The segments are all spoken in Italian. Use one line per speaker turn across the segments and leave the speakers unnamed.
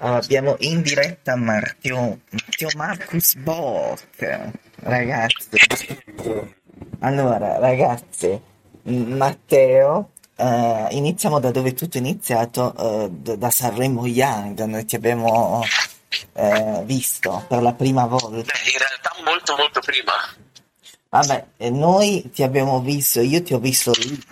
abbiamo in diretta Matteo, Matteo Marcus Bock, ragazzi. Allora, ragazzi, Matteo, eh, iniziamo da dove tutto è iniziato, eh, da Sanremo Young, noi ti abbiamo eh, visto per la prima volta.
Beh, in realtà molto molto prima.
Vabbè, noi ti abbiamo visto, io ti ho visto lì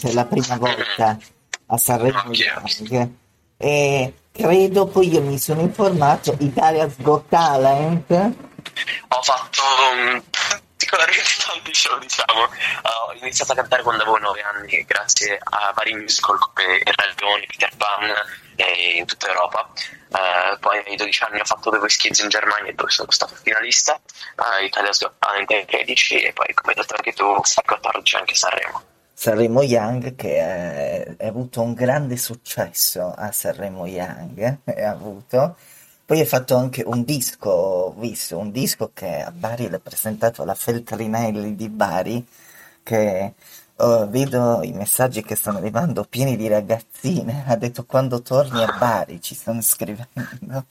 per la prima volta a Sanremo
Ok.
Young e credo poi io mi sono informato Italia's Got Talent
Ho fatto um, particolarmente tanti show, diciamo. Ho iniziato a cantare quando avevo 9 anni, grazie a vari musical come Il Peter Pan e in tutta Europa. Uh, poi ai 12 anni ho fatto due Kids in Germania dove sono stato finalista, uh, Italia's Got Talent ai 13 e poi come hai detto anche tu, a 14 anche Sanremo.
Sanremo Young che ha, ha avuto un grande successo a Sanremo Young eh, ha avuto. Poi hai fatto anche un disco ho visto un disco che a Bari l'ha presentato alla Feltrinelli di Bari che oh, vedo i messaggi che stanno arrivando pieni di ragazzine. Ha detto quando torni a Bari ci stanno scrivendo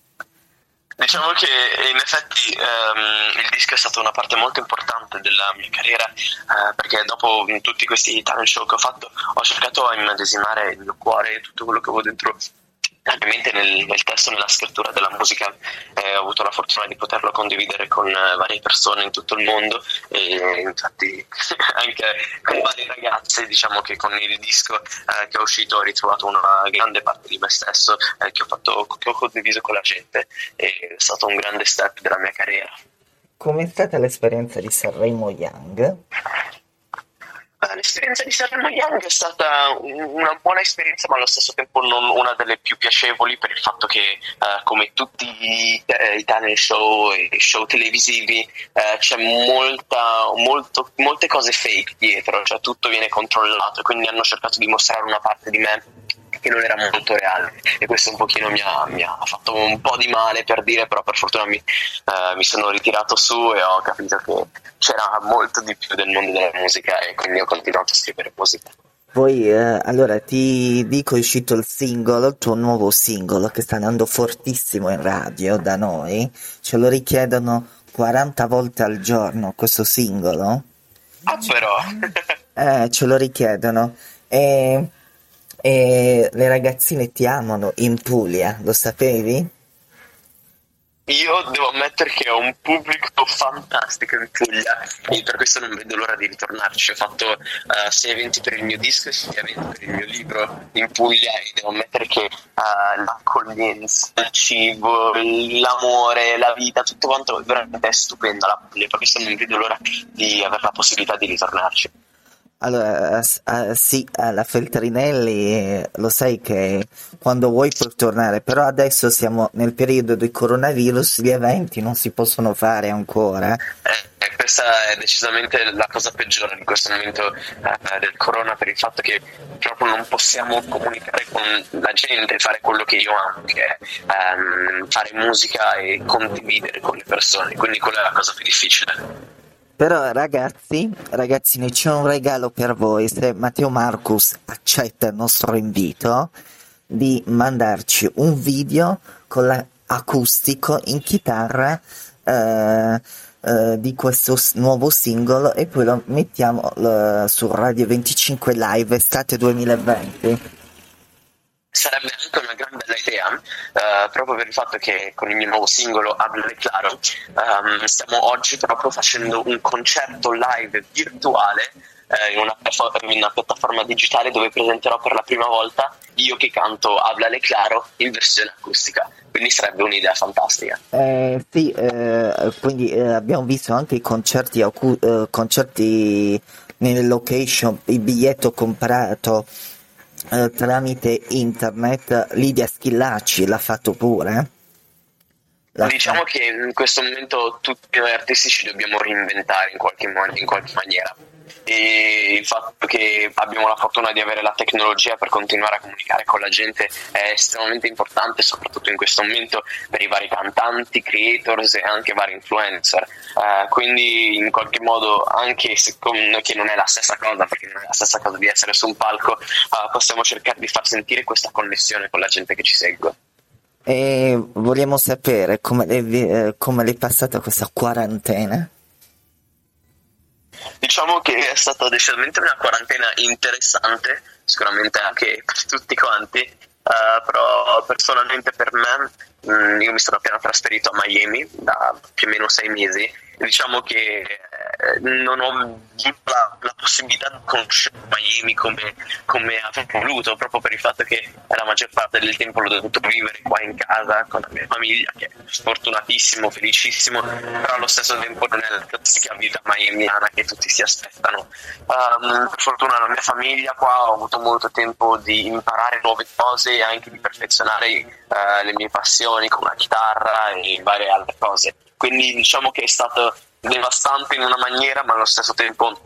Diciamo che in effetti ehm, il disco è stata una parte molto importante della mia carriera eh, perché dopo mh, tutti questi talent show che ho fatto ho cercato a immedesimare il mio cuore e tutto quello che avevo dentro ovviamente nel, nel testo, nella scrittura della musica eh, ho avuto la fortuna di poterlo condividere con eh, varie persone in tutto il mondo e infatti anche con varie ragazze diciamo che con il disco eh, che è uscito ho ritrovato una grande parte di me stesso eh, che, ho fatto, che ho condiviso con la gente è stato un grande step della mia carriera.
com'è stata l'esperienza di Sanremo Young?
L'esperienza di Sanremo Young è stata un- una buona esperienza, ma allo stesso tempo non una delle più piacevoli per il fatto che, eh, come tutti i, eh, i talent show e show televisivi, eh, c'è molta, molto- molte cose fake dietro, cioè tutto viene controllato quindi hanno cercato di mostrare una parte di me che non era molto reale e questo un pochino mi ha, mi ha fatto un po' di male per dire, però per fortuna mi, eh, mi sono ritirato su e ho capito che c'era molto di più del mondo della musica e quindi ho continuato a scrivere musica.
Poi, eh, allora ti dico, è uscito il singolo, il tuo nuovo singolo che sta andando fortissimo in radio da noi. Ce lo richiedono 40 volte al giorno questo singolo.
Ah però,
Eh, ce lo richiedono. E, e le ragazzine ti amano in Puglia, lo sapevi?
io devo ammettere che ho un pubblico fantastico in Puglia e per questo non vedo l'ora di ritornarci. Ho fatto eh, sia eventi per il mio disco sia eventi per il mio libro in Puglia e devo ammettere che eh, l'accoglienza, il cibo, l'amore, la vita, tutto quanto veramente è stupenda la Puglia. Per questo non vedo l'ora di avere la possibilità di ritornarci.
Allora, ah, sì, alla Feltrinelli eh, lo sai che quando vuoi puoi tornare, però adesso siamo nel periodo del coronavirus, gli eventi non si possono fare ancora.
Eh, questa è decisamente la cosa peggiore di questo momento eh, del corona per il fatto che proprio non possiamo comunicare con la gente, fare quello che io amo, che è ehm, fare musica e condividere con le persone, quindi quella è la cosa più difficile.
Però ragazzi, ragazzini, c'è un regalo per voi. Se Matteo Marcus accetta il nostro invito di mandarci un video con l'acustico in chitarra eh, eh, di questo nuovo singolo e poi lo mettiamo eh, su Radio 25 Live estate 2020.
Sarebbe anche una gran bella idea, eh, proprio per il fatto che con il mio nuovo singolo Hablare Claro ehm, stiamo oggi proprio facendo un concerto live virtuale eh, in, una, in una piattaforma digitale dove presenterò per la prima volta io che canto Hablale Claro in versione acustica, quindi sarebbe un'idea fantastica.
Eh, sì, eh, quindi eh, abbiamo visto anche i concerti, acu- eh, concerti nelle location, il biglietto comprato eh, tramite internet. Lidia Schillaci l'ha fatto pure. L'ha
Diciamo che in questo momento tutti noi artisti ci dobbiamo reinventare in qualche, mo- in qualche maniera e il fatto che abbiamo la fortuna di avere la tecnologia per continuare a comunicare con la gente è estremamente importante, soprattutto in questo momento per i vari cantanti, creators e anche vari influencer. Eh, quindi in qualche modo, anche se che non è la stessa cosa, perché non è la stessa cosa di essere su un palco, eh, possiamo cercare di far sentire questa connessione con la gente che ci segue.
E vogliamo sapere come come l'hai passata questa quarantena?
Diciamo che è stata decisamente una quarantena interessante, sicuramente anche per tutti quanti, uh, però personalmente per me, mh, mm, io mi sono appena trasferito a Miami da più o meno sei mesi. Diciamo che eh, non ho la, la, possibilità di conoscere Miami come, come, avrei voluto, proprio per il fatto che la maggior parte del tempo l'ho dovuto vivere qua in casa con la mia famiglia, che è fortunatissimo, felicissimo, però allo stesso tempo non è la classica vita miamiana che tutti si aspettano. Um, per fortuna la mia famiglia qua ho avuto molto tempo di imparare nuove cose e anche di perfezionare uh, le mie passioni come la chitarra e varie altre cose. Quindi diciamo che è stato devastante in una maniera, ma allo stesso tempo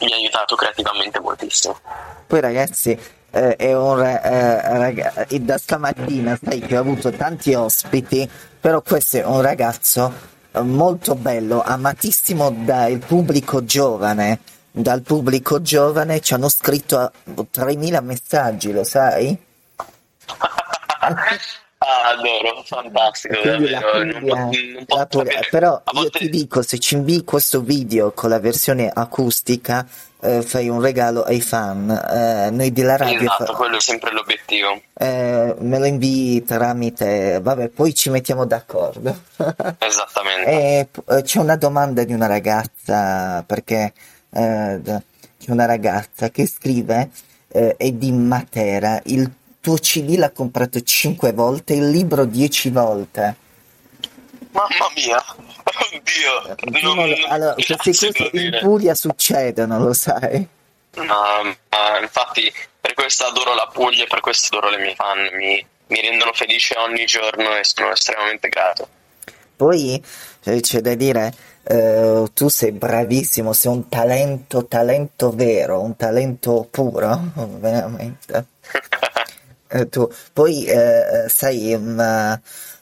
mi ha aiutato creativamente moltissimo.
Poi ragazzi, eh, è un, eh, raga- da stamattina sai che ho avuto tanti ospiti, però questo è un ragazzo eh, molto bello, amatissimo dal pubblico giovane. Dal pubblico giovane ci hanno scritto 3.000 messaggi, lo sai?
Ah, adoro, fantastico. Quindi.
Però io ti dico, se ci invii questo video con la versione acustica, eh, fai un regalo ai fan. Eh, noi della radio.
Esatto, fa... quello è sempre l'obiettivo.
Eh, me lo invii tramite. Vabbè, poi ci mettiamo d'accordo.
Esattamente.
Eh, c'è una domanda di una ragazza, perché eh, c'è una ragazza che scrive. Eh, è di Matera, il tuo CD l'ha comprato 5 volte, il libro 10 volte.
Mamma mia, oddio.
Non, non, allora, queste cose in Puglia succedono, lo sai.
No, uh, infatti per questo adoro la Puglia e per questo adoro le mie fan, mi, mi rendono felice ogni giorno e sono estremamente grato.
Poi cioè, c'è da dire, eh, tu sei bravissimo, sei un talento, talento vero, un talento puro, veramente. Eh, tu. Poi, eh, sai, ma,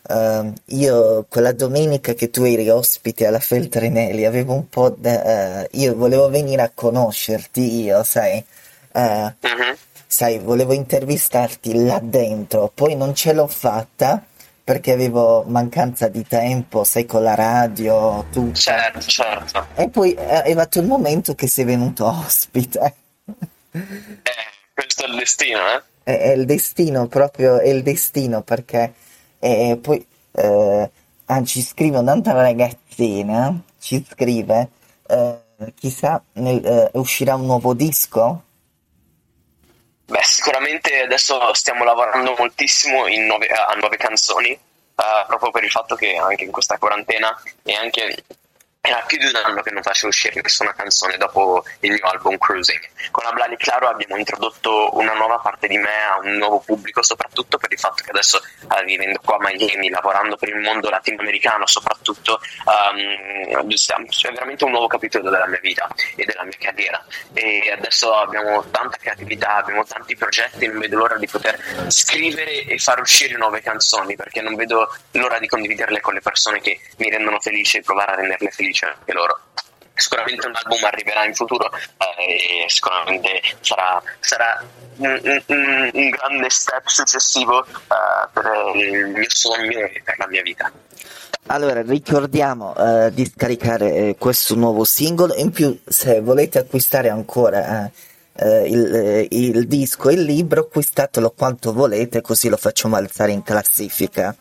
uh, io quella domenica che tu eri ospite alla Feltrinelli avevo un po' da... Uh, io volevo venire a conoscerti io, sai. Uh, Sai, volevo intervistarti là dentro, poi non ce l'ho fatta perché avevo mancanza di tempo, sai, con la radio, tutto.
Certo, certo.
E poi è arrivato il momento che sei venuto ospite.
Eh, questo è il destino, eh?
È, è, il destino, proprio è il destino perché eh, poi eh, ah, ci scrive un'altra ragazzina, ci scrive, eh, chissà nel, eh, uscirà un nuovo disco?
Beh, sicuramente adesso stiamo lavorando moltissimo nuove, a nuove canzoni, uh, proprio per il fatto che anche in questa quarantena e anche era più di un anno che non facevo uscire nessuna canzone dopo il mio album Cruising. Con Ablali Claro abbiamo introdotto una nuova parte di me a un nuovo pubblico, soprattutto per il fatto che adesso uh, vivendo qua a Miami, lavorando per il mondo latinoamericano, soprattutto um, è veramente un nuovo capitolo della mia vita e della mia carriera. E adesso abbiamo tanta creatività, abbiamo tanti progetti, non vedo l'ora di poter scrivere e far uscire nuove canzoni perché non vedo l'ora di condividerle con le persone che mi rendono felice e provare a renderle felici felice anche loro. Sicuramente un album arriverà in futuro eh, e sicuramente sarà, sarà un, un, un, grande step successivo eh, per il mio sogno e per la mia vita.
Allora, ricordiamo uh, di scaricare eh, questo nuovo singolo. In più, se volete acquistare ancora uh, il, il, disco e il libro, acquistatelo quanto volete, così lo facciamo alzare in classifica.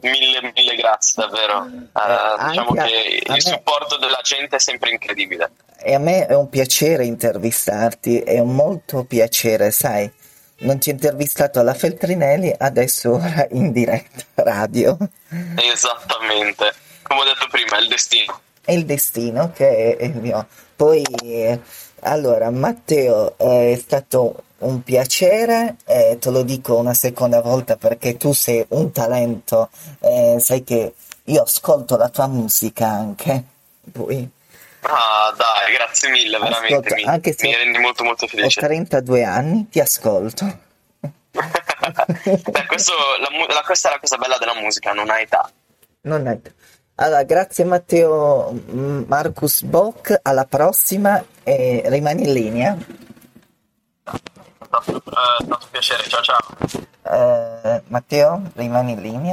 Mille, mille grazie davvero. Uh, diciamo che il me... supporto della gente è sempre incredibile.
E a me è un piacere intervistarti, è un molto piacere, sai. Non ti ho intervistato alla Feltrinelli, adesso ora in diretta radio.
Esattamente, come ho detto prima, è il destino.
È il destino che è il mio. Poi, allora, Matteo è stato un piacere, eh, te lo dico una seconda volta perché tu sei un talento, eh, sai che io ascolto la tua musica anche. Poi.
Ah, dai, grazie mille, veramente. Ascolta, mi, anche se mi rendi molto, molto felice.
Ho 32 anni, ti ascolto.
Beh, questo, la, la, questa è la cosa bella della musica, non ha età.
Non ha età. Allora, grazie Matteo Marcus Bock, alla prossima e rimani in linea.
Stato, uh, stato un piacere, ciao ciao.
Uh, Matteo, rimani in linea.